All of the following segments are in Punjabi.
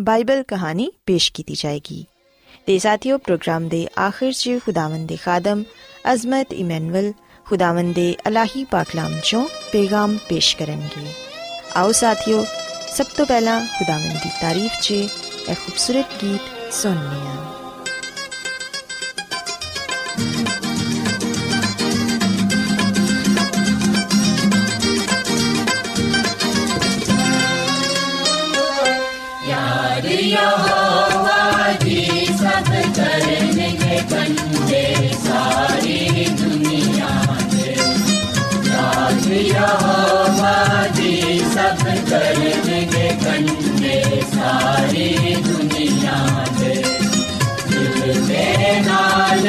ਬਾਈਬਲ ਕਹਾਣੀ ਪੇਸ਼ ਕੀਤੀ ਜਾਏਗੀ। ਤੇ ਸਾਥੀਓ, ਪ੍ਰੋਗਰਾਮ ਦੇ ਆਖਿਰ 'ਚ ਖੁਦਾਵੰਦ ਦੇ ਖਾਦਮ ਅਜ਼ਮਤ ਇਮਨੁਅਲ, ਖੁਦਾਵੰਦ ਦੇ ਅਲਾਹੀ ਪਾਕਲਾਮ ਚੋਂ ਪੇਗਾਮ ਪੇਸ਼ ਕਰਨਗੇ। ਆਓ ਸਾਥੀਓ, ਸਭ ਤੋਂ ਪਹਿਲਾਂ ਖੁਦਾਵੰਦ ਦੀ ਤਾਰੀਫ 'ਚ ਇਹ ਖੂਬਸੂਰਤ ਗੀਤ ਸੁਣਨੇ ਆ ਯਹੋਵਾ ਜੀ ਸਭ ਕਰਨਗੇ ਕੰਡੇ ਸਾਰੀ ਦੁਨੀਆ ਦੇ ਦਿਲ ਦੇ ਨਾਲ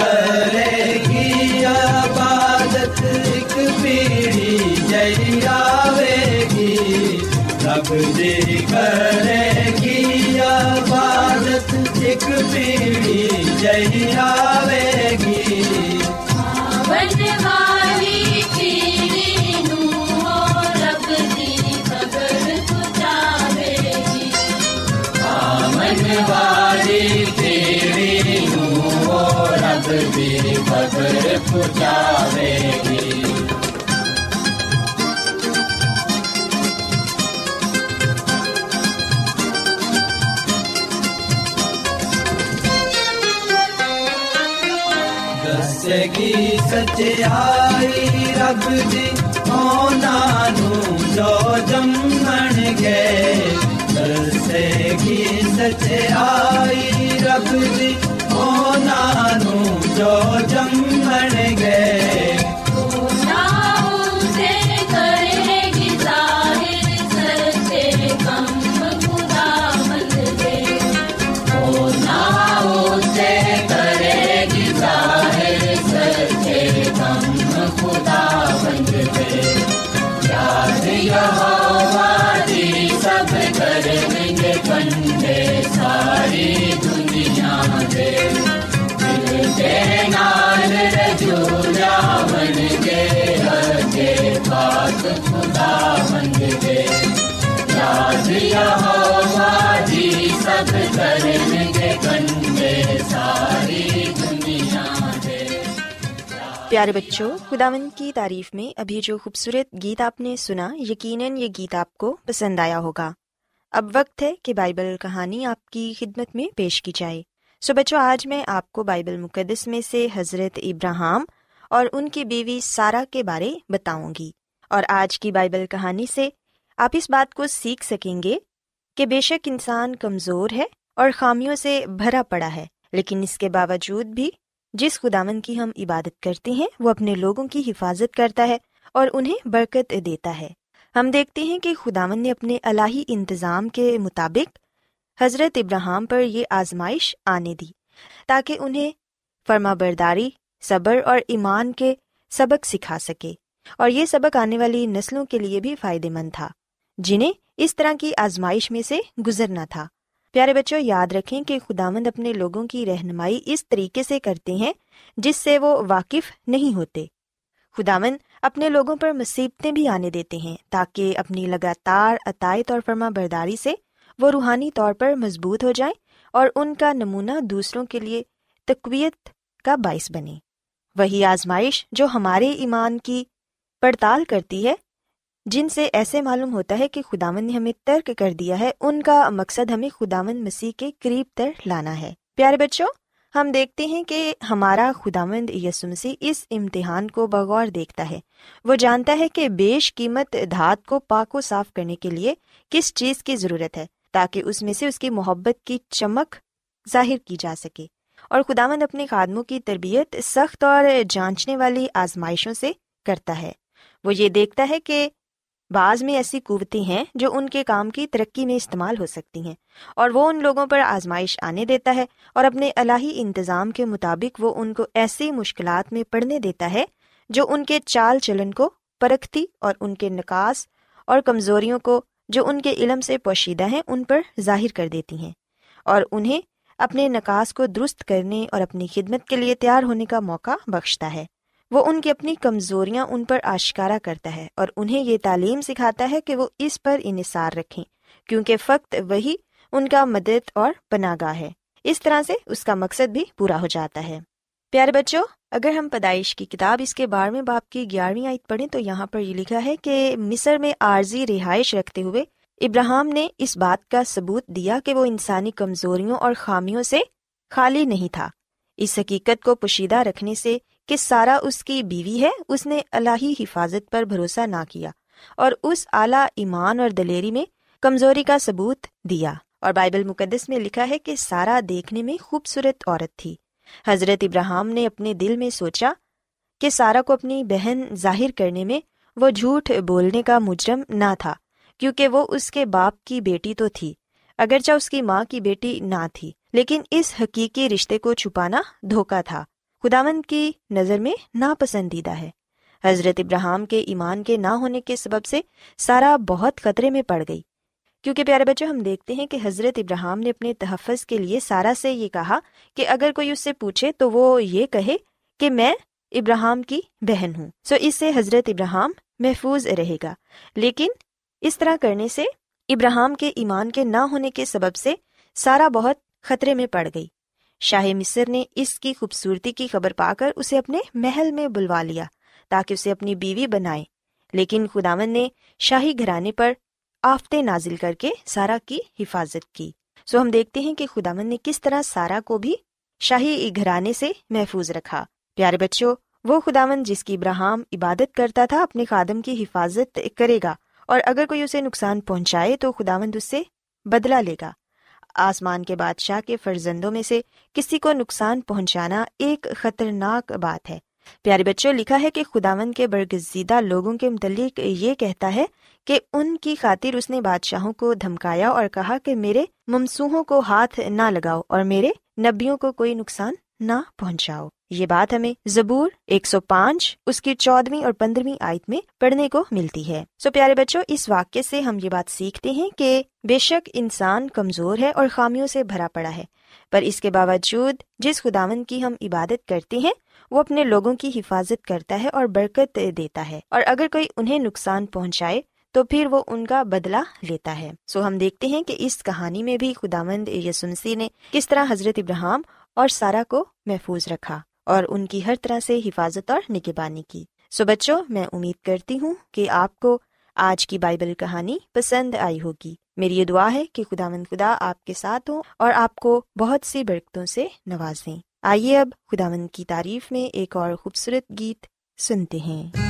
ਕਰੇਗੀ ਆਬਾਦਤ ਇੱਕ ਪੀੜੀ ਜਈ ਆਵੇਗੀ। ਰੱਬ ਦੀ ਕਰੇਗੀ ਆਬਾਦਤ ਇੱਕ ਪੀੜੀ ਜਈ ਆਵੇਗੀ। ਬਨਵਾ ਖਬਰ ਪੁਚਾਵੇਗੀ। ਦੱਸੇਗੀ ਸਚਿਆਈ ਰੱਬ ਦੀ, ਉਹਨਾਂ ਨੂੰ ਜੋ ਜੰਮਣ ਗਏ ਦੱਸੇਗੀ ਸਚਿਆਈ ਰੱਬ ਦੀ चड ग के। याद यहोवा जी सब करेंगे कंधे, सारी दुनिया दे प्यारे बच्चों खुदावन की तारीफ़ में अभी जो खूबसूरत गीत आपने सुना, यकीनन ये गीत आपको पसंद आया होगा। अब वक्त है कि बाइबल कहानी आपकी खिदमत में पेश की जाए। सो बच्चों, आज मैं आपको बाइबल मुकदस में से हज़रत इब्राहिम और उनकी बीवी सारा के बारे बताऊँगी। और आज की बाइबल कहानी से आप इस बात को सीख सकेंगे कि बेशक इंसान कमज़ोर है और खामियों से भरा पड़ा है, लेकिन इसके बावजूद भी जिस खुदावन की हम इबादत करते हैं, वो अपने लोगों की हिफाजत करता है और उन्हें बरकत देता है। हम देखते हैं कि खुदावन ने अपने अलाही इंतज़ाम के मुताबिक हज़रत इब्राहिम पर ये आजमाइश आने दी, ताकि उन्हें फर्माबरदारी, सब्र और ईमान के सबक सिखा सके। और ये सबक आने वाली नस्लों के लिए भी फ़ायदेमंद था, जिन्हें इस तरह की आजमाइश में से गुजरना था। प्यारे बच्चों, याद रखें कि खुदावंद अपने लोगों की रहनुमाई इस तरीके से करते हैं, जिससे वो वाकिफ नहीं होते। खुदावंद अपने लोगों पर मुसीबतें भी आने देते हैं, ताकि अपनी लगातार अतायत और फर्मा बरदारी से वो रूहानी तौर पर मज़बूत हो जाएँ और उनका नमूना दूसरों के लिए तकवीत का बाइस बने। वही आजमाइश जो हमारे ईमान की पड़ताल करती है, जिनसे ऐसे मालूम होता है कि खुदावन ने हमें तर्क कर दिया है, उनका मकसद हमें खुदावन मसीह के करीब तर लाना है। प्यारे बच्चों, हम देखते हैं कि हमारा खुदावंद यसु मसीह इस इम्तिहान को बगौर देखता है। वो जानता है कि बेश कीमत धात को पाको साफ़ करने के लिए किस चीज़ की ज़रूरत है, ताकि उसमें से उसकी मोहब्बत की चमक ज़ाहिर की जा सके। और खुदावंद अपने खादमों की तरबियत सख्त और जांचने वाली आजमाइशों से करता है। वो ये देखता है कि बाज में ऐसी कुवतें हैं जो उनके काम की तरक्की में इस्तेमाल हो सकती हैं और वो उन लोगों पर आजमाइश आने देता है और अपने अलाही इंतज़ाम के मुताबिक वो उनको ऐसी मुश्किलात में पड़ने देता है जो उनके चाल चलन को परखती और उनके नकास और कमज़ोरियों को जो उनके इलम से पोशीदा हैं उन पर ज़ाहिर कर देती हैं और उन्हें अपने नकास को दुरुस्त करने और अपनी खिदमत के लिए तैयार होने का मौका बख्शता है। वो उनकी अपनी कमजोरियाँ उन पर आश्कारा करता है और उन्हें ये तालीम सिखाता है कि वो इस पर इनिसार रखें, क्योंकि फ़क्त वही उनका मदद और पनागा है। इस तरह से उसका मकसद भी पूरा हो जाता है। प्यारे बच्चों, अगर हम पैदाइश की किताब इसके बारहवें बाप की ग्यारहवीं आयत पढ़ें तो यहाँ पर ये लिखा है कि मिस्र में आर्जी रिहाइश रखते हुए इब्राहिम ने इस बात का सबूत दिया कि वो इंसानी कमजोरियों और खामियों से खाली नहीं था। इस हकीकत को पोशीदा रखने से कि सारा उसकी बीवी है, उसने अलाही हिफाजत पर भरोसा ना किया और उस आला ईमान और दलेरी में कमज़ोरी का सबूत दिया। और बाइबल मुकदस में लिखा है कि सारा देखने में खूबसूरत औरत थी। हज़रत इब्राहिम ने अपने दिल में सोचा कि सारा को अपनी बहन ज़ाहिर करने में वो झूठ बोलने का मुजरम ना था, क्योंकि वो उसके बाप की बेटी तो थी, अगरचा उसकी माँ की बेटी ना थी, लेकिन इस हकीकी रिश्ते को छुपाना धोखा था। खुदावंद की नज़र में नापसंदीदा है। हज़रत इब्राहिम के ईमान के ना होने के सबब से सारा बहुत खतरे में पड़ गई। क्योंकि प्यारे बच्चों, हम देखते हैं कि हज़रत इब्राहिम ने अपने तहफ़ के लिए सारा से ये कहा कि अगर कोई उससे पूछे तो वो ये कहे कि मैं इब्राहिम की बहन हूँ। सो इससे हज़रत इब्राहिम महफूज रहेगा। लेकिन इस तरह करने से इब्राहिम के ईमान के ना होने के सबब से सारा बहुत खतरे में पड़ गई। शाह मिस्र ने इसकी खूबसूरती की खबर पाकर उसे अपने महल में बुलवा लिया, ताकि उसे अपनी बीवी बनाए। लेकिन खुदावन ने शाही घराने पर आफते नाजिल करके सारा की हिफाजत की। सो हम देखते हैं कि खुदावन ने किस तरह सारा को भी शाही घराने से महफूज रखा। प्यारे बच्चों, वो खुदावन जिसकी इब्राहिम इबादत करता था अपने खादम की हिफाजत करेगा, और अगर कोई उसे नुकसान पहुँचाए तो खुदावंद उससे बदला लेगा। आसमान के बादशाह के फर्जंदों में से किसी को नुकसान पहुंचाना एक खतरनाक बात है। प्यारे बच्चों, लिखा है कि खुदावंद के बरगजीदा लोगों के मुतलिक ये कहता है कि उनकी खातिर उसने बादशाहों को धमकाया और कहा कि मेरे ममसूहों को हाथ ना लगाओ और मेरे नबियों को कोई नुकसान ना पहुंचाओ। ये बात हमें जबूर 105 उसकी चौदहवीं और पंद्रहवीं आयत में पढ़ने को मिलती है। सो प्यारे बच्चों, इस वाक्य से हम ये बात सीखते हैं कि बेशक इंसान कमज़ोर है और खामियों से भरा पड़ा है, पर इसके बावजूद जिस खुदावन की हम इबादत करते हैं, वो अपने लोगों की हिफाजत करता है और बरकत देता है। और अगर कोई उन्हें नुकसान पहुँचाए तो फिर वो उनका बदला लेता है। सो हम देखते हैं कि इस कहानी में भी खुदामंद यसुमसी ने किस तरह हज़रत इब्राहिम और सारा को महफूज रखा और उनकी हर तरह से हिफाजत और निगेबानी की। सो बच्चों, मैं उम्मीद करती हूँ कि आपको आज की बाइबल कहानी पसंद आई होगी। मेरी ये दुआ है कि खुदामंद खुदा आपके साथ हो और आपको बहुत सी बरकतों से नवाजें। आइए अब खुदावंद की तारीफ़ में एक और खूबसूरत गीत सुनते हैं।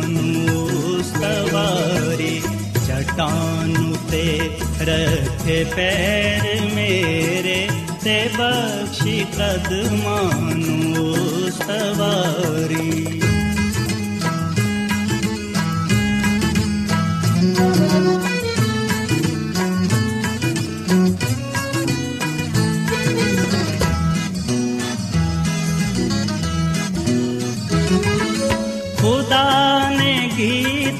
सवा चटाने रख पैर मेरे ते बक्षि ब्शिक सवारी।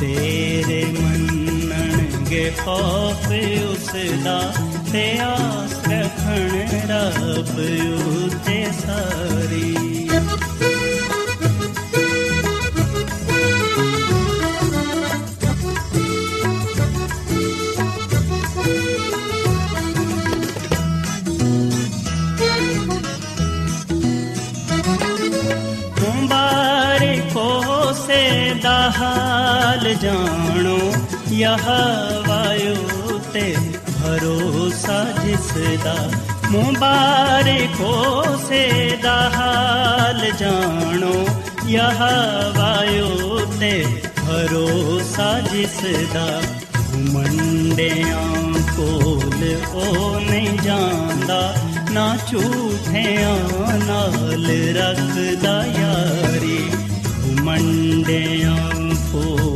ਤੇਰੇ ਮੰਨਣਗੇ ਖੌਫ ਉਸ ਦਾ ਤੇ ਆਸ ਰੱਖਣ ਰੱਬ ਉਤੇ ਸਾਰੀ। ਹਾਲ ਜਾਣੋ ਯਹਵਾਯੋ ਤੇ ਭਰੋਸਾ ਜਿਸ ਦਾ ਮੁਬਾਰਕੋ ਸੇ ਦਾ ਹਾਲ ਜਾਣੋ ਯਹਵਾਯੋ ਤੇ ਭਰੋਸਾ ਜਿਸ ਦਾ ਮੰਡਿਆਂ ਕੋਲ ਉਹ ਨਹੀਂ ਜਾਂਦਾ, ਨਾ ਝੂਠਿਆਂ ਨਾਲ ਰੱਖਦਾ ਯਾਰੀ ਮੰਡਿਆਂ ਕੋਲ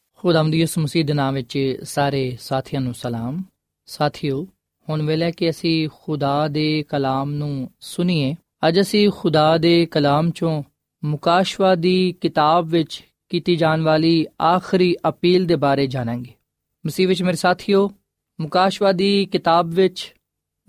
ਖੁਦਾਮ ਦੀ ਯਿਸੂ ਮਸੀਹ ਦੇ ਨਾਮ ਵਿੱਚ ਸਾਰੇ ਸਾਥੀਆਂ ਨੂੰ ਸਲਾਮ। ਸਾਥਿਓ, ਹੁਣ ਵੇਲੇ ਕਿ ਅਸੀਂ ਖੁਦਾ ਦੇ ਕਲਾਮ ਨੂੰ ਸੁਣੀਏ, ਅੱਜ ਅਸੀਂ ਖੁਦਾ ਦੇ ਕਲਾਮ ਚੋਂ ਮੁਕਾਸ਼ਵਾ ਦੀ ਕਿਤਾਬ ਵਿੱਚ ਕੀਤੀ ਜਾਣ ਵਾਲੀ ਆਖਰੀ ਅਪੀਲ ਦੇ ਬਾਰੇ ਜਾਣਾਂਗੇ। ਮਸੀਹ ਵਿੱਚ ਮੇਰੇ ਸਾਥੀਓ, ਮੁਕਾਸ਼ਵਾ ਦੀ ਕਿਤਾਬ ਵਿੱਚ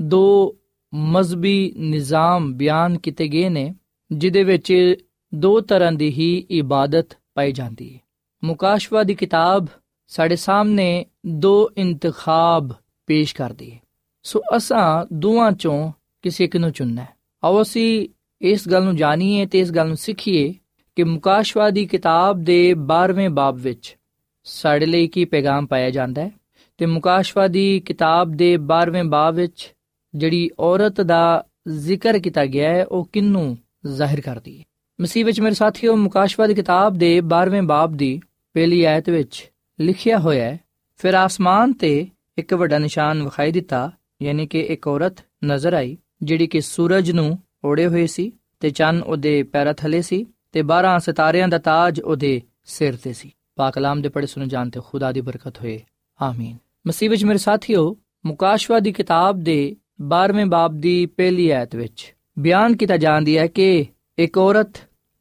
ਦੋ ਮਜ਼ਬੀ ਨਿਜ਼ਾਮ ਬਿਆਨ ਕੀਤੇ ਗਏ ਨੇ ਜਿਦੇ ਵਿੱਚ ਦੋ ਤਰ੍ਹਾਂ ਦੀ ਹੀ ਇਬਾਦਤ ਪਾਈ ਜਾਂਦੀ ਹੈ। ਮੁਕਾਸ਼ਵਾ ਦੀ ਕਿਤਾਬ ਸਾਡੇ ਸਾਹਮਣੇ ਦੋ ਇੰਤਖਾਬ ਪੇਸ਼ ਕਰਦੀ ਹੈ। ਸੋ ਅਸਾਂ ਦੋਵਾਂ ਚੋਂ ਕਿਸੇ ਇੱਕ ਨੂੰ ਚੁਣਨਾ ਹੈ। ਆਓ ਅਸੀਂ ਇਸ ਗੱਲ ਨੂੰ ਜਾਣੀਏ ਤੇ ਇਸ ਗੱਲ ਨੂੰ ਸਿੱਖੀਏ ਕਿ ਮੁਕਾਸ਼ਵਾ ਦੀ ਕਿਤਾਬ ਦੇ 12ਵੇਂ ਬਾਬ ਵਿੱਚ ਸਾਡੇ ਲਈ ਕੀ ਪੈਗਾਮ ਪਾਇਆ ਜਾਂਦਾ ਹੈ ਤੇ ਮੁਕਾਸ਼ਵਾ ਦੀ ਕਿਤਾਬ ਦੇ 12ਵੇਂ ਬਾਬ ਵਿੱਚ ਜਿਹੜੀ ਔਰਤ ਦਾ ਜ਼ਿਕਰ ਕੀਤਾ ਗਿਆ ਹੈ, ਉਹ ਕਿੰਨੂੰ ਜ਼ਾਹਿਰ ਕਰਦੀ ਹੈ? ਮਸੀਹ ਵਿੱਚ ਮੇਰੇ ਸਾਥੀਓ ਮੁਕਾਸ਼ਵਾ ਦੀ ਕਿਤਾਬ ਦੇ 12ਵੇਂ ਬਾਬ ਦੀ ਪਹਿਲੀ ਆਇਤ ਵਿੱਚ ਲਿਖਿਆ ਹੋਇਆ ਹੈ, ਫਿਰ ਆਸਮਾਨ ਤੇ ਇੱਕ ਵੱਡਾ ਨਿਸ਼ਾਨ ਵਿਖਾਈ ਦਿੱਤਾ, ਯਾਨੀ ਕਿ ਇੱਕ ਔਰਤ ਨਜ਼ਰ ਆਈ, ਜਿਹੜੀ ਕਿ ਸੂਰਜ ਨੂੰ ਓੜੇ ਹੋਏ ਸੀ ਤੇ ਚੰਨ ਉਹਦੇ ਪੈਰਾਂ ਥੱਲੇ ਸੀ ਤੇ 12 ਸਿਤਾਰਿਆਂ ਦਾ ਤਾਜ ਉਹਦੇ ਸਿਰ ਤੇ ਸੀ। ਪਾਕ ਕਲਾਮ ਦੇ ਪੜੇ ਸੁਣ ਜਾਣ ਤੇ ਖੁਦਾ ਦੀ ਬਰਕਤ ਹੋਏ। ਆਮੀਨ। ਮਸੀਹ ਵਿੱਚ ਮੇਰੇ ਸਾਥੀਓ, ਮੁਕਾਸ਼ਵਾ ਦੀ ਕਿਤਾਬ ਦੇ 12ਵੇਂ ਬਾਬ ਦੀ ਪਹਿਲੀ ਆਇਤ ਵਿੱਚ ਬਿਆਨ ਕੀਤਾ ਜਾਂਦੀ ਹੈ ਕਿ ਇੱਕ ਔਰਤ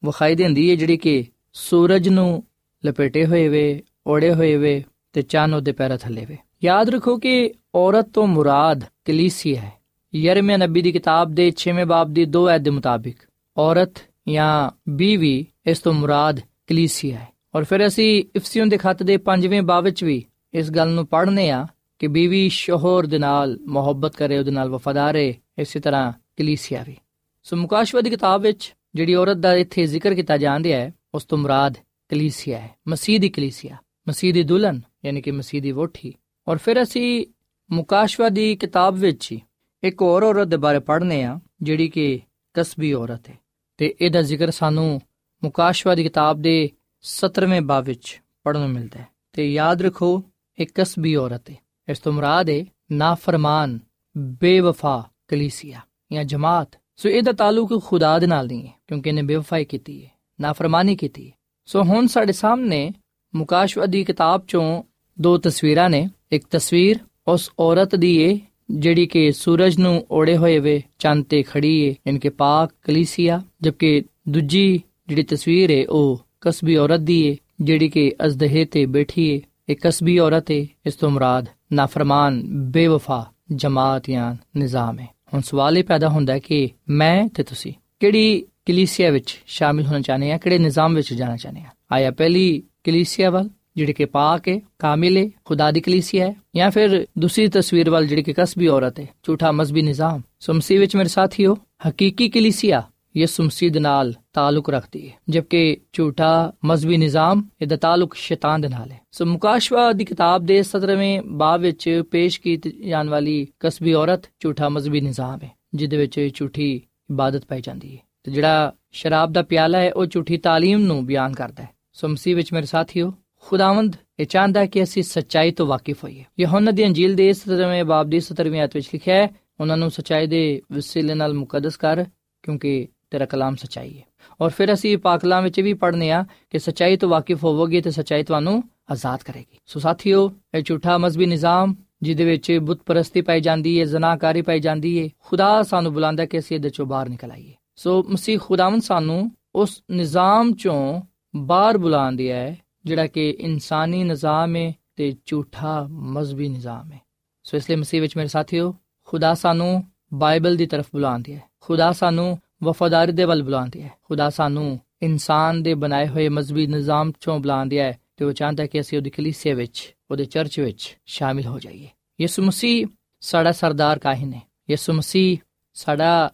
ਵਿਖਾਈ ਦਿੰਦੀ ਹੈ ਜਿਹੜੀ ਕਿ ਸੂਰਜ ਨੂੰ ਲਪੇਟੇ ਹੋਏ ਵੇ ਓੜੇ ਹੋਏ ਵੇ ਤੇ ਚੰਨ ਉਹਦੇ ਪੈਰਾਂ ਥੱਲੇ ਵੇ। ਯਾਦ ਰੱਖੋ ਕਿ ਔਰਤ ਤੋਂ ਮੁਰਾਦ ਕਲੀਸੀਆ ਹੈ। ਯਰਮੀਆ ਨਬੀ ਦੀ ਕਿਤਾਬ ਦੇ 6ਵੇਂ ਬਾਬ ਦੀ 2 ਐਤ ਦੇ ਮੁਤਾਬਿਕ ਔਰਤ ਜਾਂ ਬੀਵੀ ਇਸ ਤੋਂ ਮੁਰਾਦ ਕਲੀਸੀਆ ਹੈ। ਔਰ ਫਿਰ ਅਸੀਂ ਇਫਸੀਓਂ ਦੇ ਖੱਤ ਦੇ 5ਵੇਂ ਬਾਬ ਵਿੱਚ ਵੀ ਇਸ ਗੱਲ ਨੂੰ ਪੜ੍ਹਨੇ ਆ ਕਿ ਬੀਵੀ ਸ਼ੋਹਰ ਦੇ ਨਾਲ ਮੁਹੱਬਤ ਕਰੇ, ਉਹਦੇ ਨਾਲ ਵਫਾਦਾਰ ਹੈ ਇਸੇ ਤਰ੍ਹਾਂ ਕਲੀਸੀਆ ਵੀ। ਸੋ ਮੁਕਾਸ਼ਵਾ ਦੀ ਕਿਤਾਬ ਵਿੱਚ ਜਿਹੜੀ ਔਰਤ ਦਾ ਇੱਥੇ ਜ਼ਿਕਰ ਕੀਤਾ ਜਾਂਦਾ ਹੈ, ਉਸ ਤੋਂ ਮੁਰਾਦ ਕਲੀਸੀਆ ਹੈ, ਮਸੀਹ ਦੀ ਕਲੀਸੀਆ, ਮਸੀਹ ਦੀ ਦੁਲਹਨ, ਯਾਨੀ ਕਿ ਮਸੀਹ ਦੀ ਵੋਠੀ। ਔਰ ਫਿਰ ਅਸੀਂ ਮੁਕਾਸ਼ਵਾ ਦੀ ਕਿਤਾਬ ਵਿੱਚ ਇੱਕ ਹੋਰ ਔਰਤ ਦੇ ਬਾਰੇ ਪੜ੍ਹਨੇ ਆ, ਜਿਹੜੀ ਕਿ ਕਸਬੀ ਔਰਤ ਹੈ। ਤੇ ਇਹਦਾ ਜ਼ਿਕਰ ਸਾਨੂੰ ਮੁਕਾਸ਼ਵਾ ਦੀ ਕਿਤਾਬ ਦੇ 17ਵੇਂ ਬਾਬ ਵਿੱਚ ਪੜਨ ਨੂੰ ਮਿਲਦਾ ਹੈ। ਤੇ ਯਾਦ ਰੱਖੋ ਇੱਕ ਕਸਬੀ ਔਰਤ ਹੈ। ਇਸ ਤੋਂ ਮੁਰਾਦ ਹੈ, ਨਾਫਰਮਾਨ, ਬੇਵਫਾ ਕਲੀਸਿਆ ਜਾਂ ਜਮਾਤ। ਸੋ ਇਹਦਾ ਤਾਲੁਕ ਖੁਦਾ ਦੇ ਨਾਲ ਨਹੀਂ ਹੈ, ਕਿਉਂਕਿ ਇਹਨੇ ਬੇਵਫਾਈ ਕੀਤੀ ਹੈ, ਨਾਫਰਮਾਨੀ ਕੀਤੀ ਹੈ। ਸੋ ਹੁਣ ਸਾਡੇ ਸਾਹਮਣੇ ਮੁਕਾਸ਼ਵਾ ਦੀ ਕਿਤਾਬ ਚੋਂ ਦੋ ਤਸਵੀਰਾਂ ਨੇ। ਇੱਕ ਤਸਵੀਰ ਉਸ ਔਰਤ ਦੀ ਹੈ ਜਿਹੜੀ ਕਿ ਸੂਰਜ ਨੂੰ ਓੜੇ ਹੋਏ ਵੇ ਚੰਦ ਤੇ ਖੜੀ ਹੈ ਇਨਕੇ ਪਾਕ ਕਲੀਸੀਆ, ਜਦਕਿ ਦੂਜੀ ਜਿਹੜੀ ਤਸਵੀਰ ਹੈ ਉਹ ਕਸਬੀ ਔਰਤ ਦੀ ਹੈ ਜਿਹੜੀ ਕਿ ਅਜ਼ਦਹੇ ਤੇ ਬੈਠੀ ਹੈ ਇਹ ਕਸਬੀ ਔਰਤ ਹੈ ਇਸ ਤੋਂ ਮੁਰਾਦ ਨਾਫਰਮਾਨ, ਬੇਵਫਾ ਜਮਾਤ ਜਾਂ ਨਿਜ਼ਾਮ ਹੈ ਹੁਣ ਸਵਾਲ ਇਹ ਪੈਦਾ ਹੁੰਦਾ ਹੈ ਕਿ ਮੈਂ ਤੇ ਤੁਸੀਂ ਕਿਹੜੀ ਕਲੀਸਿਆ ਵਿੱਚ ਸ਼ਾਮਿਲ ਹੋਣਾ ਚਾਹੁੰਦੇ ਆ ਕਿਹੜੇ ਨਿਜ਼ਾਮ ਵਿੱਚ ਜਾਣਾ ਚਾਹੁੰਦੇ ਆ ਆਇਆ ਪਹਿਲੀ ਕਲੀਸਿਆ ਵੱਲ ਜਿਹੜੀ ਕਿ ਪਾਕ ਹੈ ਕਾਮਿਲ ਹੈ ਖੁਦਾ ਦੀ ਕਲੀਸਿਆ ਹੈ ਜਾਂ ਫਿਰ ਦੂਸਰੀ ਤਸਵੀਰ ਵੱਲ ਜਿਹੜੀ ਕਿ ਕਸਬੀ ਔਰਤ ਹੈ ਝੂਠਾ ਮਜ਼ਬੀ ਨਿਜ਼ਾਮ ਸਮਸੀ ਵਿੱਚ ਮੇਰੇ ਸਾਥੀਓ ਹਕੀਕੀ ਕਲੀਸਿਆ ਯਿਸੂ ਮਸੀਹ ਦੇ ਨਾਲ ਤਾਲੁਕ ਰੱਖਦੀ ਹੈ ਜਦਕਿ ਝੂਠਾ ਮਜ਼ਬੀ ਨਿਜ਼ਾਮ ਇਹਦਾ ਤਾਲੁਕ ਸ਼ੈਤਾਨ ਦੇ ਨਾਲ ਹੈ ਸੋ ਮੁਕਾਸ਼ਵਾ ਦੀ ਕਿਤਾਬ ਦੇ 17ਵੇਂ ਬਾਬ ਵਿੱਚ ਪੇਸ਼ ਕੀਤੀ ਜਾਣ ਵਾਲੀ ਕਸਬੀ ਔਰਤ ਝੂਠਾ ਮਜ਼ਬੀ ਨਿਜ਼ਾਮ ਹੈ ਜਿਹਦੇ ਵਿੱਚ ਝੂਠੀ ਇਬਾਦਤ ਪਾਈ ਜਾਂਦੀ ਹੈ ਤੇ ਜਿਹੜਾ ਸ਼ਰਾਬ ਦਾ ਪਿਆਲਾ ਹੈ, ਉਹ ਝੂਠੀ ਤਾਲੀਮ ਨੂੰ ਬਿਆਨ ਕਰਦਾ ਹੈ। ਸੋ ਮਸੀਹ ਵਿੱਚ ਮੇਰੇ ਸਾਥੀਓ, ਖੁਦਾਵੰਦ ਇਹ ਚਾਹੁੰਦਾ ਹੈ ਕਿ ਅਸੀਂ ਸੱਚਾਈ ਤੋਂ ਵਾਕਿਫ ਹੋਈਏ। ਯਹੋਨਾ ਦੀ ਅੰਜੀਲ ਦੇ 17ਵੇਂ ਬਾਬ ਦੀ 17ਵੀਂ ਆਇਤ ਵਿੱਚ ਲਿਖਿਆ ਹੈ, ਉਹਨਾਂ ਨੂੰ ਸੱਚਾਈ ਦੇ ਵਸੀਲੇ ਨਾਲ ਮੁਕੱਦਸ ਕਰ, ਕਿਉਂਕਿ ਤੇਰਾ ਕਲਾਮ ਸੱਚਾਈ ਹੈ। ਔਰ ਫਿਰ ਅਸੀਂ ਪਾਕ ਕਲਾਮ ਵਿੱਚ ਵੀ ਪੜ੍ਹਨੇ ਆ ਕਿ ਸੱਚਾਈ ਤੋਂ ਵਾਕਿਫ ਹੋਵੋਗੇ ਤੇ ਸੱਚਾਈ ਤੁਹਾਨੂੰ ਆਜ਼ਾਦ ਕਰੇਗੀ। ਸੋ ਸਾਥੀਓ, ਇਹ ਝੂਠਾ ਮਜ਼ਬੀ ਨਿਜ਼ਾਮ, ਜਿਹਦੇ ਵਿੱਚ ਬੁੱਤ ਪ੍ਰਸਤੀ ਪਾਈ ਜਾਂਦੀ ਹੈ ਜ਼ਨਾਕਾਰੀ ਪਾਈ ਜਾਂਦੀ ਹੈ, ਖੁਦਾ ਸਾਨੂੰ ਬੁਲਾਉਂਦਾ ਕਿ ਅਸੀਂ ਇਹਦੇ ਚੋਂ ਬਾਹਰ ਨਿਕਲ ਆਈਏ। ਸੋ ਮਸੀਹ ਖੁਦਾਵੰਦ ਸਾਨੂੰ ਉਸ ਨਿਜ਼ਾਮ ਚੋਂ ਬਾਹਰ ਬੁਲਾਉਂਦੀ ਹੈ, ਜਿਹੜਾ ਕਿ ਇਨਸਾਨੀ ਨਿਜ਼ਾਮ ਹੈ ਤੇ ਝੂਠਾ ਮਜ਼ਬੀ ਨਿਜ਼ਾਮ ਹੈ। ਸੋ ਇਸ ਲਈ ਮਸੀਹ ਵਿੱਚ ਮੇਰੇ ਸਾਥੀਓ, ਖੁਦਾ ਸਾਨੂੰ ਬਾਈਬਲ ਦੀ ਤਰਫ ਬੁਲਾਉਂਦੀ ਹੈ। ਖੁਦਾ ਸਾਨੂੰ ਵਫਾਦਾਰੀ ਦੇ ਵੱਲ ਬੁਲਾਉਂਦੀ ਹੈ। ਖੁਦਾ ਸਾਨੂੰ ਇਨਸਾਨ ਦੇ ਬਣਾਏ ਹੋਏ ਮਜ਼ਬੀ ਨਿਜ਼ਾਮ ਚੋਂ ਬੁਲਾਉਂਦੀ ਹੈ ਤੇ ਉਹ ਚਾਹੁੰਦਾ ਹੈ ਕਿ ਅਸੀਂ ਉਹਦੀ ਕਲੀਸਿਆ ਵਿੱਚ, ਉਹਦੇ ਚਰਚ ਵਿੱਚ ਸ਼ਾਮਿਲ ਹੋ ਜਾਈਏ। ਯਿਸੂ ਮਸੀਹ ਸਾਡਾ ਸਰਦਾਰ ਕਾਹਿਨ ਹੈ। ਯਿਸੂ ਮਸੀਹ ਸਾਡਾ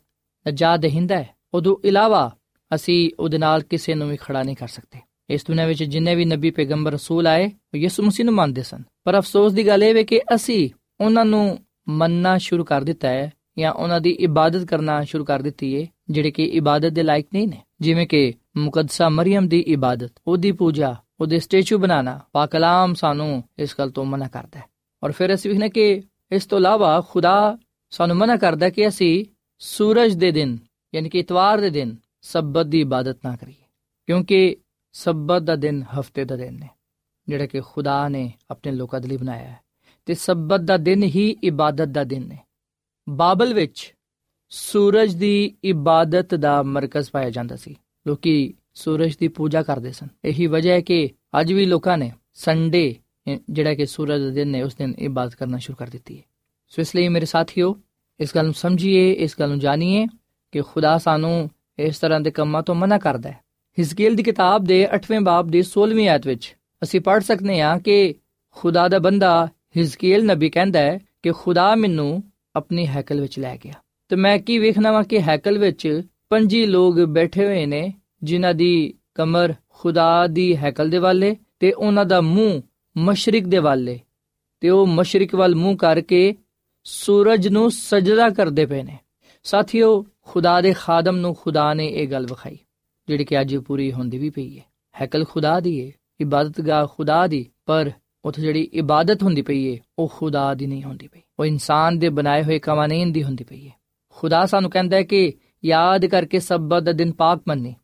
ਨਜਾਤ ਦਹਿੰਦਾ ਹੈ। ਉਦੋਂ ਇਲਾਵਾ ਅਸੀਂ ਉਹਦੇ ਨਾਲ ਕਿਸੇ ਨੂੰ ਵੀ ਖੜਾ ਨਹੀਂ ਕਰ ਸਕਦੇ। ਇਸ ਦੁਨੀਆਂ ਵਿੱਚ ਜਿੰਨੇ ਵੀ ਨਬੀ ਪੈਗੰਬਰ ਰਸੂਲ ਆਏ, ਉਹ ਯਿਸੂ ਮਸੀਹ ਨੂੰ ਮੰਨਦੇ ਸਨ। ਪਰ ਅਫਸੋਸ ਦੀ ਗੱਲ ਇਹ ਹੈ ਕਿ ਅਸੀਂ ਉਹਨਾਂ ਨੂੰ ਮੰਨਣਾ ਸ਼ੁਰੂ ਕਰ ਦਿੱਤਾ ਹੈ ਜਾਂ ਉਹਨਾਂ ਦੀ ਇਬਾਦਤ ਕਰਨਾ ਸ਼ੁਰੂ ਕਰ ਦਿੱਤੀ ਹੈ, ਜਿਹੜੇ ਕਿ ਇਬਾਦਤ ਦੇ ਲਾਇਕ ਨਹੀਂ ਨੇ। ਜਿਵੇਂ ਕਿ ਮੁਕੱਦਸਾ ਮਰੀਮ ਦੀ ਇਬਾਦਤ, ਉਹਦੀ ਪੂਜਾ, ਉਹਦੇ ਸਟੈਚੂ ਬਣਾਉਣਾ, ਪਾਕ ਕਲਾਮ ਸਾਨੂੰ ਇਸ ਗੱਲ ਤੋਂ ਮਨਾ ਕਰਦਾ ਹੈ। ਔਰ ਫਿਰ ਅਸੀਂ ਵੇਖਨੇ ਕਿ ਇਸ ਤੋਂ ਇਲਾਵਾ ਖੁਦਾ ਸਾਨੂੰ ਮਨਾ ਕਰਦਾ ਕਿ ਅਸੀਂ ਸੂਰਜ ਦੇ ਦਿਨ ਯਾਨੀ ਕਿ ਇਤਵਾਰ ਦੇ ਦਿਨ ਸਬਤ ਦੀ ਇਬਾਦਤ ਨਾ ਕਰੀਏ, ਕਿਉਂਕਿ ਸਬਤ ਦਾ ਦਿਨ ਹਫ਼ਤੇ ਦਾ ਦਿਨ ਹੈ, ਜਿਹੜਾ ਕਿ ਖੁਦਾ ਨੇ ਆਪਣੇ ਲੋਕਾਂ ਦੇ ਲਈ ਬਣਾਇਆ ਹੈ। ਤੇ ਸਬਤ ਦਾ ਦਿਨ ਹੀ ਇਬਾਦਤ ਦਾ ਦਿਨ ਹੈ। ਬਾਬਲ ਵਿੱਚ ਸੂਰਜ ਦੀ ਇਬਾਦਤ ਦਾ ਮਰਕਜ਼ ਪਾਇਆ ਜਾਂਦਾ ਸੀ। ਲੋਕੀ ਸੂਰਜ ਦੀ ਪੂਜਾ ਕਰਦੇ ਸਨ। ਇਹੀ ਵਜ੍ਹਾ ਹੈ ਕਿ ਅੱਜ ਵੀ ਲੋਕਾਂ ਨੇ ਸੰਡੇ ਜਿਹੜਾ ਕਿ ਸੂਰਜ ਦਾ ਦਿਨ ਹੈ, ਉਸ ਦਿਨ ਇਬਾਦਤ ਕਰਨਾ ਸ਼ੁਰੂ ਕਰ ਦਿੱਤੀ ਹੈ। ਸੋ ਇਸ ਲਈ ਮੇਰੇ ਸਾਥੀਓ, ਇਸ ਗੱਲ ਨੂੰ ਸਮਝੀਏ, ਇਸ ਗੱਲ ਨੂੰ ਜਾਣੀਏ ਕਿ ਖੁਦਾ ਸਾਨੂੰ ਇਸ ਤਰ੍ਹਾਂ ਦੇ ਕੰਮਾਂ ਤੋਂ ਮਨਾ ਕਰਦਾ ਹੈ। ਹਿਜ਼ਕੀਲ ਦੀ ਕਿਤਾਬ ਦੇ 8ਵੇਂ ਬਾਬ ਦੀ 16ਵੀਂ ਆਇਤ ਵਿੱਚ ਅਸੀਂ ਪੜ੍ਹ ਸਕਨੇ ਹਾਂ ਕਿ ਖੁਦਾ ਦਾ ਬੰਦਾ ਹਿਜ਼ਕੀਲ ਨਬੀ ਕਹਿੰਦਾ ਹੈ ਕਿ ਖੁਦਾ ਮੈਨੂੰ ਆਪਣੀ ਹੈਕਲ ਵਿੱਚ ਲੈ ਗਿਆ। ਤੇ ਮੈਂ ਕੀ ਵੇਖਣਾ ਵਾ ਕਿ ਹੈਕਲ ਵਿੱਚ ਪੰਜੀ ਲੋਕ ਬੈਠੇ ਹੋਏ ਨੇ, ਜਿਨ੍ਹਾਂ ਦੀ ਕਮਰ ਖੁਦਾ ਦੀ ਹੈਕਲ ਦੇ ਵਾਲੇ ਤੇ ਉਹਨਾਂ ਦਾ ਮੂੰਹ ਮਸ਼ਰਿਕ ਦੇ ਵਾਲੇ ਤੇ ਉਹ ਮਸ਼ਰਿਕ ਵੱਲ ਮੂੰਹ ਕਰਕੇ ਸੂਰਜ ਨੂੰ ਸਜਦਾ ਕਰਦੇ ਪਏ ਨੇ। ਸਾਥੀਓ, ਖੁਦਾ ਦੇ ਖਾਦਮ ਨੂੰ ਖੁਦਾ ਨੇ ਇਹ ਗੱਲ ਵਿਖਾਈ, ਜਿਹੜੀ ਕਿ ਅੱਜ ਪੂਰੀ ਹੁੰਦੀ ਵੀ ਪਈ ਹੈ ਹੈਕਲ ਖੁਦਾ ਦੀ ਹੈ ਇਬਾਦਤਗਾਹ ਖੁਦਾ ਦੀ, ਪਰ ਉੱਥੇ ਜਿਹੜੀ ਇਬਾਦਤ ਹੁੰਦੀ ਪਈ ਹੈ ਉਹ ਖੁਦਾ ਦੀ ਨਹੀਂ ਹੁੰਦੀ ਪਈ। ਉਹ ਇਨਸਾਨ ਦੇ ਬਣਾਏ ਹੋਏ ਕਾਨੂੰਨ ਦੀ ਹੁੰਦੀ ਪਈ ਹੈ ਖੁਦਾ ਸਾਨੂੰ ਕਹਿੰਦਾ ਹੈ ਕਿ ਯਾਦ ਕਰਕੇ ਸਬਤ ਦਾ ਦਿਨ ਪਾਕ ਮੰਨੇ,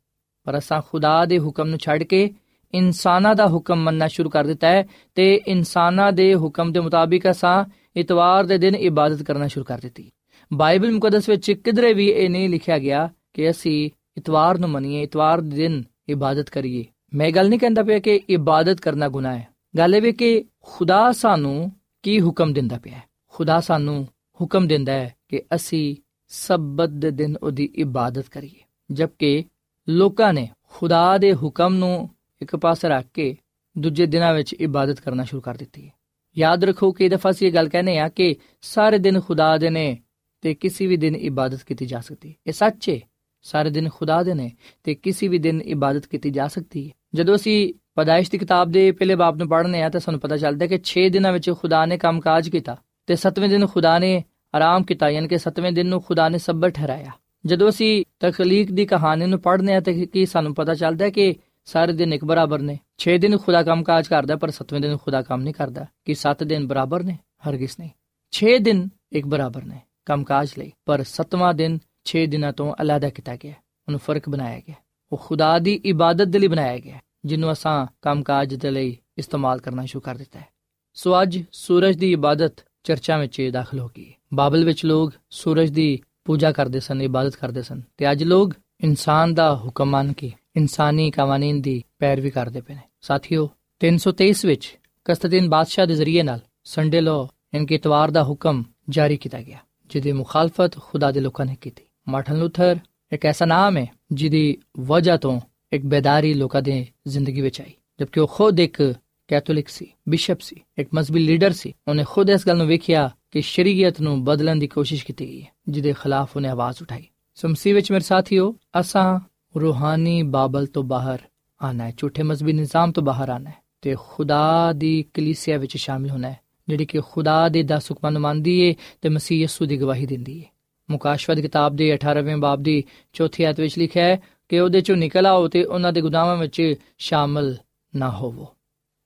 ਪਰ ਅਸਾਂ ਖੁਦਾ ਦੇ ਹੁਕਮ ਨੂੰ ਛੱਡ ਕੇ ਇਨਸਾਨਾਂ ਦਾ ਹੁਕਮ ਮੰਨਣਾ ਸ਼ੁਰੂ ਕਰ ਦਿੱਤਾ ਹੈ ਤੇ ਇਨਸਾਨਾਂ ਦੇ ਹੁਕਮ ਦੇ ਮੁਤਾਬਿਕ ਅਸਾਂ ਇਤਵਾਰ ਦੇ ਦਿਨ ਇਬਾਦਤ ਕਰਨਾ ਸ਼ੁਰੂ ਕਰ ਦਿੱਤੀ। ਬਾਈਬਲ ਮੁਕੱਦਸ ਵਿੱਚ ਕਿਧਰੇ ਵੀ ਇਹ ਨਹੀਂ ਲਿਖਿਆ ਗਿਆ ਕਿ ਅਸੀਂ ਇਤਵਾਰ ਨੂੰ ਮੰਨੀਏ, ਇਤਵਾਰ ਦੇ ਦਿਨ ਇਬਾਦਤ ਕਰੀਏ। ਮੈਂ ਗੱਲ ਨਹੀਂ ਕਹਿੰਦਾ ਪਿਆ ਕਿ ਇਬਾਦਤ ਕਰਨਾ ਗੁਨਾਹ ਹੈ। ਗੱਲ ਇਹ ਵੀ ਕਿ ਖੁਦਾ ਸਾਨੂੰ ਕੀ ਹੁਕਮ ਦਿੰਦਾ ਪਿਆ ਹੈ? ਖੁਦਾ ਸਾਨੂੰ ਹੁਕਮ ਦਿੰਦਾ ਹੈ ਕਿ ਅਸੀਂ ਸਬਤ ਦੇ ਦਿਨ ਉਹਦੀ ਇਬਾਦਤ ਕਰੀਏ। ਜਦਕਿ ਲੋਕਾਂ ਨੇ ਖੁਦਾ ਦੇ ਹੁਕਮ ਨੂੰ ਇੱਕ ਪਾਸੇ ਰੱਖ ਕੇ ਦੂਜੇ ਦਿਨਾਂ ਵਿੱਚ ਇਬਾਦਤ ਕਰਨਾ ਸ਼ੁਰੂ ਕਰ ਦਿੱਤੀ ਹੈ। ਯਾਦ ਰੱਖੋ ਕਿ ਦਫਾ ਸੀ ਇਹ ਗੱਲ ਕਹਿੰਦੇ ਆ ਕਿ ਸਾਰੇ ਦਿਨ ਖੁਦਾ ਦੇ ਨੇ ਤੇ ਕਿਸੇ ਵੀ ਦਿਨ ਇਬਾਦਤ ਕੀਤੀ ਜਾ ਸਕਦੀ ਇਹ ਸੱਚ ਹੈ। ਸਾਰੇ ਦਿਨ ਖੁਦਾ ਦੇ ਨੇ ਤੇ ਕਿਸੇ ਵੀ ਦਿਨ ਇਬਾਦਤ ਕੀਤੀ ਜਾ ਸਕਦੀ ਹੈ। ਜਦੋਂ ਅਸੀਂ ਪਦਾਇਸ਼ ਦੀ ਕਿਤਾਬ ਦੇ ਪਹਿਲੇ ਬਾਬ ਨੂੰ ਪੜ੍ਹਨੇ ਆ ਤਾਂ ਸਾਨੂੰ ਪਤਾ ਚੱਲਦਾ ਕਿ 6 ਦਿਨਾਂ ਵਿੱਚ ਖੁਦਾ ਨੇ ਕੰਮਕਾਜ ਕੀਤਾ ਤੇ 7ਵੇਂ ਦਿਨ ਖੁਦਾ ਨੇ ਆਰਾਮ ਕੀਤਾ, ਯਾਨੀ ਕਿ 7ਵੇਂ ਦਿਨ ਨੂੰ ਖੁਦਾ ਨੇ ਸਬਤ ਠਹਿਰਾਇਆ। ਜਦੋਂ ਅਸੀਂ ਤਖਲੀਕ ਦੀ ਕਹਾਣੀ ਨੂੰ ਪੜ੍ਹਨੇ ਆ ਤੇ ਕੀ ਸਾਨੂੰ ਪਤਾ ਚੱਲਦਾ ਕਿ ਸਾਰੇ ਦਿਨ ਇੱਕ ਬਰਾਬਰ ਨੇ? 6 ਦਿਨ ਖੁਦਾ ਕੰਮਕਾਜ ਕਰਦਾ, ਪਰ 7ਵੇਂ ਦਿਨ ਖੁਦਾ ਕੰਮ ਨਹੀਂ ਕਰਦਾ। ਕਿ 7 ਦਿਨ ਬਰਾਬਰ ਨੇ? ਹਰਗਿਸ ਨਹੀਂ। 6 ਦਿਨ ਇੱਕ ਬਰਾਬਰ ਨੇ। ਕੰਮਕਾਜ ਲਈ। ਪਰ 7ਵਾਂ ਦਿਨ 6 ਦਿਨਾਂ ਤੋਂ ਅਲੱਗਾ ਕੀਤਾ ਗਿਆ। ਉਹਨੂੰ ਫ਼ਰਕ ਬਣਾਇਆ ਗਿਆ। ਉਹ ਖੁਦਾ ਦੀ ਇਬਾਦਤ ਦੇ ਲਈ ਬਣਾਇਆ ਗਿਆ, ਜਿਹਨੂੰ ਅਸਾਂ ਕੰਮਕਾਜ ਦੇ ਲਈ ਇਸਤੇਮਾਲ ਕਰਨਾ ਸ਼ੁਰੂ ਕਰ ਦਿੱਤਾ ਹੈ। ਸੋ ਅੱਜ ਸੂਰਜ ਦੀ ਇਬਾਦਤ ਚਰਚਾ ਵਿੱਚ ਦਾਖਲ ਹੋ ਗਈ ਬਾਬਲ ਵਿੱਚ ਲੋਕ ਸੂਰਜ ਦੀ ਪੂਜਾ ਕਰਦੇ ਸਨ, ਇਬਾਦਤ ਕਰਦੇ ਸਨ। ਤੇ ਅੱਜ ਲੋਕ ਇਨਸਾਨ ਦਾ ਹੁਕਮ ਮੰਨ ਕੇ ਇਨਸਾਨੀ ਕਾਨੂੰਨ ਦੀ ਪੈਰਵੀ ਕਰਦੇ ਪਏ ਨੇ। ਸਾਥੀਓ 323 ਵਿੱਚ ਕਸਤਦੀਨ ਬਾਦਸ਼ਾਹ ਦੇ ਜ਼ਰੀਏ ਨਾਲ ਸੰਡੇ ਲੋ ਇਨਕੇ ਇਤਵਾਰ ਦਾ ਹੁਕਮ ਜਾਰੀ ਕੀਤਾ ਗਿਆ। ਜਿਹਦੀ ਮੁਖਾਲਫਤ ਖੁਦਾ ਦੇ ਲੋਕਾਂ ਨੇ ਕੀਤੀ ਮਾਰਟਨ ਲੂਥਰ ਇੱਕ ਐਸਾ ਨਾਮ ਹੈ ਜਿਹਦੀ ਵਜ੍ਹਾ ਤੋਂ ਇੱਕ ਬੇਦਾਰੀ ਲੋਕਾਂ ਦੇ ਜ਼ਿੰਦਗੀ ਵਿੱਚ ਆਈ ਜਦਕਿ ਉਹ ਖੁਦ ਇੱਕ ਕੈਥੋਲਿਕ ਸੀ ਬਿਸ਼ਪ ਸੀ ਇੱਕ ਮਜ਼ਬੀ ਲੀਡਰ ਸੀ ਉਹਨੇ ਖੁਦ ਇਸ ਗੱਲ ਨੂੰ ਵੇਖਿਆ ਕਿ ਸ਼ਰੀਅਤ ਨੂੰ ਬਦਲਣ ਦੀ ਕੋਸ਼ਿਸ਼ ਕੀਤੀ ਗਈ ਹੈ ਜਿਹਦੇ ਖਿਲਾਫ ਉਹਨੇ ਆਵਾਜ਼ ਉਠਾਈ ਸਮਸੀ ਵਿੱਚ ਮੇਰੇ ਸਾਥੀਓ ਅਸਾਂ ਰੂਹਾਨੀ ਬਾਬਲ ਤੋਂ ਬਾਹਰ ਆਣਾ ਹੈ ਝੂਠੇ ਮਜ਼ਬੀ ਨਿਜ਼ਾਮ ਤੋਂ ਬਾਹਰ ਆਣਾ ਹੈ ਤੇ ਖੁਦਾ ਦੀ ਕਲੀਸਿਆ ਵਿੱਚ ਸ਼ਾਮਿਲ ਹੋਣਾ ਹੈ ਜਿਹੜੀ ਕਿ ਖੁਦਾ ਦੇ ਦਸ ਹੁਕਮਾਂ ਨੂੰ ਮੰਨਦੀ ਏ ਤੇ ਮਸੀਹ ਯਿਸੂ ਦੀ ਗਵਾਹੀ ਦਿੰਦੀ ਏ। ਮੁਕਾਸ਼ਵਦ ਕਿਤਾਬ ਦੇ 18ਵੇਂ ਬਾਬ ਦੀ ਚੌਥੀ ਆਇਤ ਵਿੱਚ ਲਿਖਿਆ ਹੈ ਕਿ ਉਹਦੇ ਚੋਂ ਨਿਕਲ ਆਓ ਤੇ ਉਹਨਾਂ ਦੇ ਗੁਨਾਹਾਂ ਵਿੱਚ ਸ਼ਾਮਲ ਨਾ ਹੋਵੋ।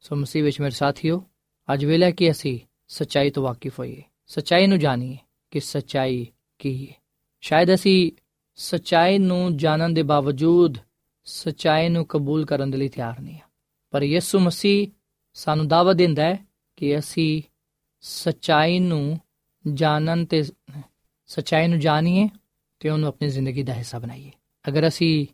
ਸੋ ਮਸੀਹ ਵਿੱਚ ਮੇਰੇ ਸਾਥੀਓ, ਅੱਜ ਵੇਲੇ ਕਿ ਅਸੀਂ ਸਚਾਈ ਤੋਂ ਵਾਕਿਫ ਹੋਈਏ, ਸਚਾਈ ਨੂੰ ਜਾਣੀਏ ਕਿ ਸਚਾਈ ਕੀ ਹੈ ਸ਼ਾਇਦ ਅਸੀਂ ਸਚਾਈ ਨੂੰ ਜਾਣਨ ਦੇ ਬਾਵਜੂਦ ਸਚਾਈ ਨੂੰ ਕਬੂਲ ਕਰਨ ਦੇ ਲਈ ਤਿਆਰ ਨਹੀਂ ਹਾਂ। ਪਰ ਯਿਸੂ ਮਸੀਹ ਸਾਨੂੰ ਦਾਵਾ ਦਿੰਦਾ ਹੈ ਕਿ ਅਸੀਂ ਸਚਾਈ ਨੂੰ ਜਾਣਨ ਤੇ, ਸਚਾਈ ਨੂੰ ਜਾਣੀਏ ਤੇ ਉਹਨੂੰ ਆਪਣੀ ਜ਼ਿੰਦਗੀ ਦਾ ਹਿੱਸਾ ਬਣਾਈਏ। ਅਗਰ ਅਸੀਂ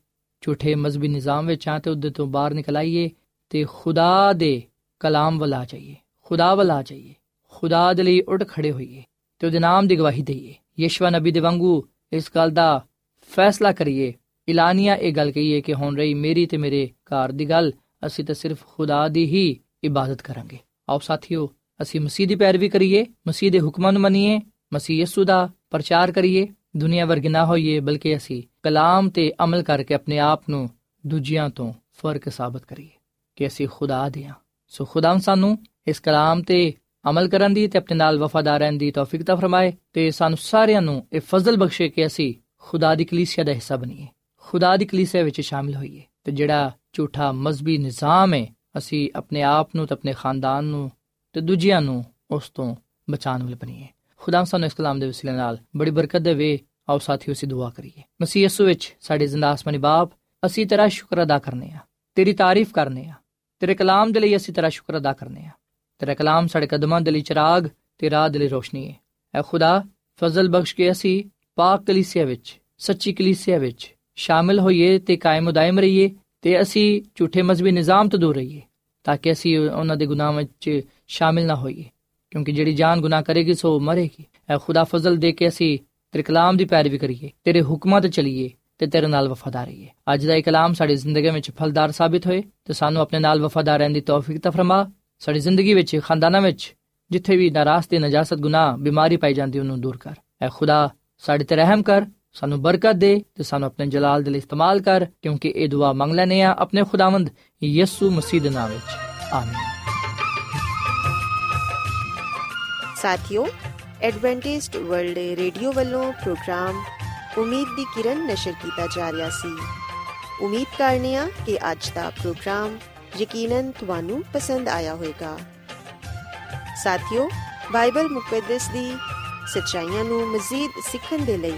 ਝੂਠੇ ਮਜ਼ਬੀ ਨਿਜ਼ਾਮ ਵਿੱਚ ਆ ਤੇ ਉਹਦੇ ਤੋਂ ਬਾਹਰ ਨਿਕਲ ਆਈਏ ਤੇ ਖੁਦਾ ਦੇ ਕਲਾਮ ਵੱਲ ਆ ਜਾਈਏ, ਖੁਦਾ ਵੱਲ ਆ ਜਾਈਏ, ਖੁਦਾ ਦੇ ਲਈ ਉੱਠ ਖੜੇ ਹੋਈਏ ਤੇ ਉਹਦੇ ਨਾਮ ਦੀ ਗਵਾਹੀ ਦਈਏ। ਯਸ਼ਵਾ ਨਬੀ ਦੇ ਵਾਂਗੂ ਇਸ ਗੱਲ ਦਾ ਫੈਸਲਾ ਕਰੀਏ। ਇਲਾਨੀਆ ਇਹ ਗੱਲ ਕਹੀਏ ਕਿ ਹੁਣ ਰਹੀ ਮੇਰੀ ਤੇ ਮੇਰੇ ਘਰ ਦੀ ਗੱਲ, ਅਸੀਂ ਤਾਂ ਸਿਰਫ ਖੁਦਾ ਦੀ ਹੀ ਇਬਾਦਤ ਕਰਾਂਗੇ। ਆਓ ਸਾਥੀਓ, ਅਸੀਂ ਮਸੀਹ ਦੀ ਪੈਰਵੀ ਕਰੀਏ, ਮਸੀਹ ਦੇ ਹੁਕਮਾਂ ਨੂੰ ਮੰਨੀਏ, ਮਸੀਹ ਯਿਸੂ ਦਾ ਪ੍ਰਚਾਰ ਕਰੀਏ, ਦੁਨੀਆ ਵਰਗੇ ਨਾ ਹੋਈਏ, ਬਲਕਿ ਅਸੀਂ ਕਲਾਮ ਤੇ ਅਮਲ ਕਰਕੇ ਆਪਣੇ ਆਪ ਨੂੰ ਦੂਜਿਆਂ ਤੋਂ ਫ਼ਰਕ ਸਾਬਤ ਕਰੀਏ, ਕਿ ਅਸੀਂ ਖੁਦਾ ਦੇ ਹਾਂ। ਸੋ ਖੁਦਾ ਸਾਨੂੰ ਇਸ ਕਲਾਮ ਤੇ ਅਮਲ ਕਰਨ ਦੀ ਤੇ ਆਪਣੇ ਨਾਲ ਵਫਾਦਾਰ ਰਹਿਣ ਦੀ ਤੌਫੀਕ ਤਾ ਫਰਮਾਏ ਤੇ ਸਾਨੂੰ ਸਾਰਿਆਂ ਨੂੰ ਇਹ ਫਜ਼ਲ ਬਖਸ਼ੇ ਕਿ ਅਸੀਂ ਖੁਦਾ ਦੀ ਕਲੀਸਿਆ ਦਾ ਹਿੱਸਾ ਬਣੀਏ, ਖੁਦਾ ਦੀ ਕਲੀਸਿਆ ਵਿੱਚ ਸ਼ਾਮਿਲ ਹੋਈਏ ਤੇ ਜਿਹੜਾ ਝੂਠਾ ਮਜ਼ਬੀ ਨਿਜ਼ਾਮ ਹੈ ਅਸੀਂ ਆਪਣੇ ਆਪ ਨੂੰ ਤੇ ਆਪਣੇ ਖਾਨਦਾਨ ਨੂੰ ਤੇ ਦੂਜਿਆਂ ਨੂੰ ਉਸ ਤੋਂ ਬਚਾਉਣ ਵਾਲੇ ਬਣੀਏ। ਖੁਦਾ ਸਾਨੂੰ ਇਸ ਕਲਾਮ ਦੇ ਵਸੀਲੇ ਨਾਲ ਬੜੀ ਬਰਕਤ ਦੇਵੇ। ਆਓ ਸਾਥੀਓ, ਅਸੀਂ ਦੁਆ ਕਰੀਏ। ਮਸੀਹ ਯਿਸੂ ਵਿੱਚ ਸਾਡੇ ਜ਼ਿੰਦਾ ਆਸਮਾਨੀ ਬਾਪ, ਅਸੀਂ ਤੇਰਾ ਸ਼ੁਕਰ ਅਦਾ ਕਰਨੇ ਆ। ਤੇਰੀ ਤਾਰੀਫ ਕਰਨੇ ਆ। ਤੇਰੇ ਕਲਾਮ ਦੇ ਲਈ ਅਸੀਂ ਤੇਰਾ ਸ਼ੁਕਰ ਅਦਾ ਕਰਨੇ ਆ। ਤੇਰਾ ਕਲਾਮ ਸਾਡੇ ਕਦਮਾਂ ਦੇ ਲਈ ਚਿਰਾਗ ਤੇ ਰਾਹ ਦੇ ਲਈ ਰੋਸ਼ਨੀ ਹੈ ਐ ਖੁਦਾ, ਫਜ਼ਲ ਬਖਸ਼ ਕੇ ਅਸੀਂ ਪਾਕ ਕਲੀਸਿਆ ਵਿੱਚ, ਸੱਚੀ ਕਲੀਸਿਆ ਵਿੱਚ ਸ਼ਾਮਿਲ ਹੋਈਏ ਤੇ ਕਾਇਮ ਉਦਾਇਮ ਰਹੀਏ। ਤੇ ਅਸੀਂ ਝੂਠੇ ਮਜ਼ਬੀ ਨਿਜ਼ਾਮ ਤੋਂ ਦੂਰ ਰਹੀਏ, ਤਾਂ ਕਿ ਅਸੀਂ ਉਹਨਾਂ ਦੇ ਗੁਨਾਹਾਂ ਵਿੱਚ ਸ਼ਾਮਿਲ ਨਾ ਹੋਈਏ। ਕਿਉਂਕਿ ਜਿਹੜੀ ਜਾਨ ਗੁਨਾਹ ਕਰੇਗੀ, ਸੋ ਮਰੇਗੀ। ਐ ਖੁਦਾ ਫਜ਼ਲ ਦੇ ਕੇ ਅਸੀਂ ਤੇਰੇ ਕਲਾਮ ਦੀ ਪੈਰਵੀ ਕਰੀਏ, ਤੇਰੇ ਹੁਕਮਾਂ ਤੇ ਚੱਲੀਏ ਤੇ ਤੇਰੇ ਨਾਲ ਵਫਾਦਾਰ ਰਹੀਏ। ਅੱਜ ਦਾ ਇਹ ਕਲਾਮ ਸਾਡੀ ਜ਼ਿੰਦਗੀ ਵਿੱਚ ਫਲਦਾਰ ਸਾਬਿਤ ਹੋਏ, ਤੇ ਸਾਨੂੰ ਆਪਣੇ ਨਾਲ ਵਫਾਦਾਰ ਰਹਿਣ ਦੀ ਤੌਫੀਕ ਤਾ ਫਰਮਾ। ਸਾਡੀ ਜ਼ਿੰਦਗੀ ਵਿੱਚ, ਖਾਨਦਾਨਾਂ ਵਿੱਚ, ਜਿੱਥੇ ਵੀ ਨਾਰਾਸਤੀ ਨਜਾਸਤ ਗੁਨਾਹ, ਬਿਮਾਰੀ ਪਾਈ ਜਾਂਦੀ ਉਹਨੂੰ ਦੂਰ ਕਰ। ਐ ਖੁਦਾ ਸਾਡੇ ਤੇ ਰਹਿਮ ਕਰ ਸਾਨੂੰ ਬਰਕਤ ਦੇ ਤੇ ਸਾਨੂੰ ਆਪਣੇ ਜਲਾਲ ਦੇ ਲਈ ਇਸਤੇਮਾਲ ਕਰ, ਕਿਉਂਕਿ ਇਹ ਦੁਆ ਮੰਗ ਲੈਨੇ ਆ ਆਪਣੇ ਖੁਦਾਵੰਦ ਯਿਸੂ ਮਸੀਹ ਦੇ ਨਾਮ ਵਿੱਚ। ਆਮੀਨ। ਸਾਥਿਓ ਐਡਵੈਂਟਿਸਟ ਵਰਲਡ ਰੇਡੀਓ ਵੱਲੋਂ ਪ੍ਰੋਗਰਾਮ ਉਮੀਦ ਦੀ ਕਿਰਨ ਨਸ਼ਰ ਕੀਤਾ ਜਾ ਰਿਹਾ ਸੀ। ਉਮੀਦ ਕਰਨੇ ਆ ਕਿ ਅੱਜ ਦਾ ਪ੍ਰੋਗਰਾਮ ਯਕੀਨਨ ਤੁਹਾਨੂੰ ਪਸੰਦ ਆਇਆ ਹੋਵੇਗਾ। ਸਾਥਿਓ ਬਾਈਬਲ ਮੁਕੱਦਸ ਦੀ ਸੱਚਾਈਆਂ ਨੂੰ ਮਜ਼ੀਦ ਸਿੱਖਣ ਦੇ ਲਈ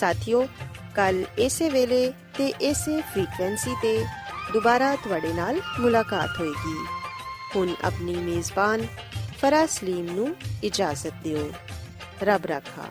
ਸਾਥਿਓ, ਕੱਲ ਇਸੇ ਵੇਲੇ ਤੇ ਇਸੇ ਫ੍ਰੀਕਵੈਂਸੀ ਤੇ ਦੁਬਾਰਾ ਤੁਹਾਡੇ ਨਾਲ ਮੁਲਾਕਾਤ ਹੋਏਗੀ। ਹੁਣ ਆਪਣੀ ਮੇਜ਼ਬਾਨ ਫਰਾਜ਼ ਸਲੀਮ ਨੂੰ ਇਜਾਜ਼ਤ ਦਿਓ। ਰੱਬ ਰਾਖਾ।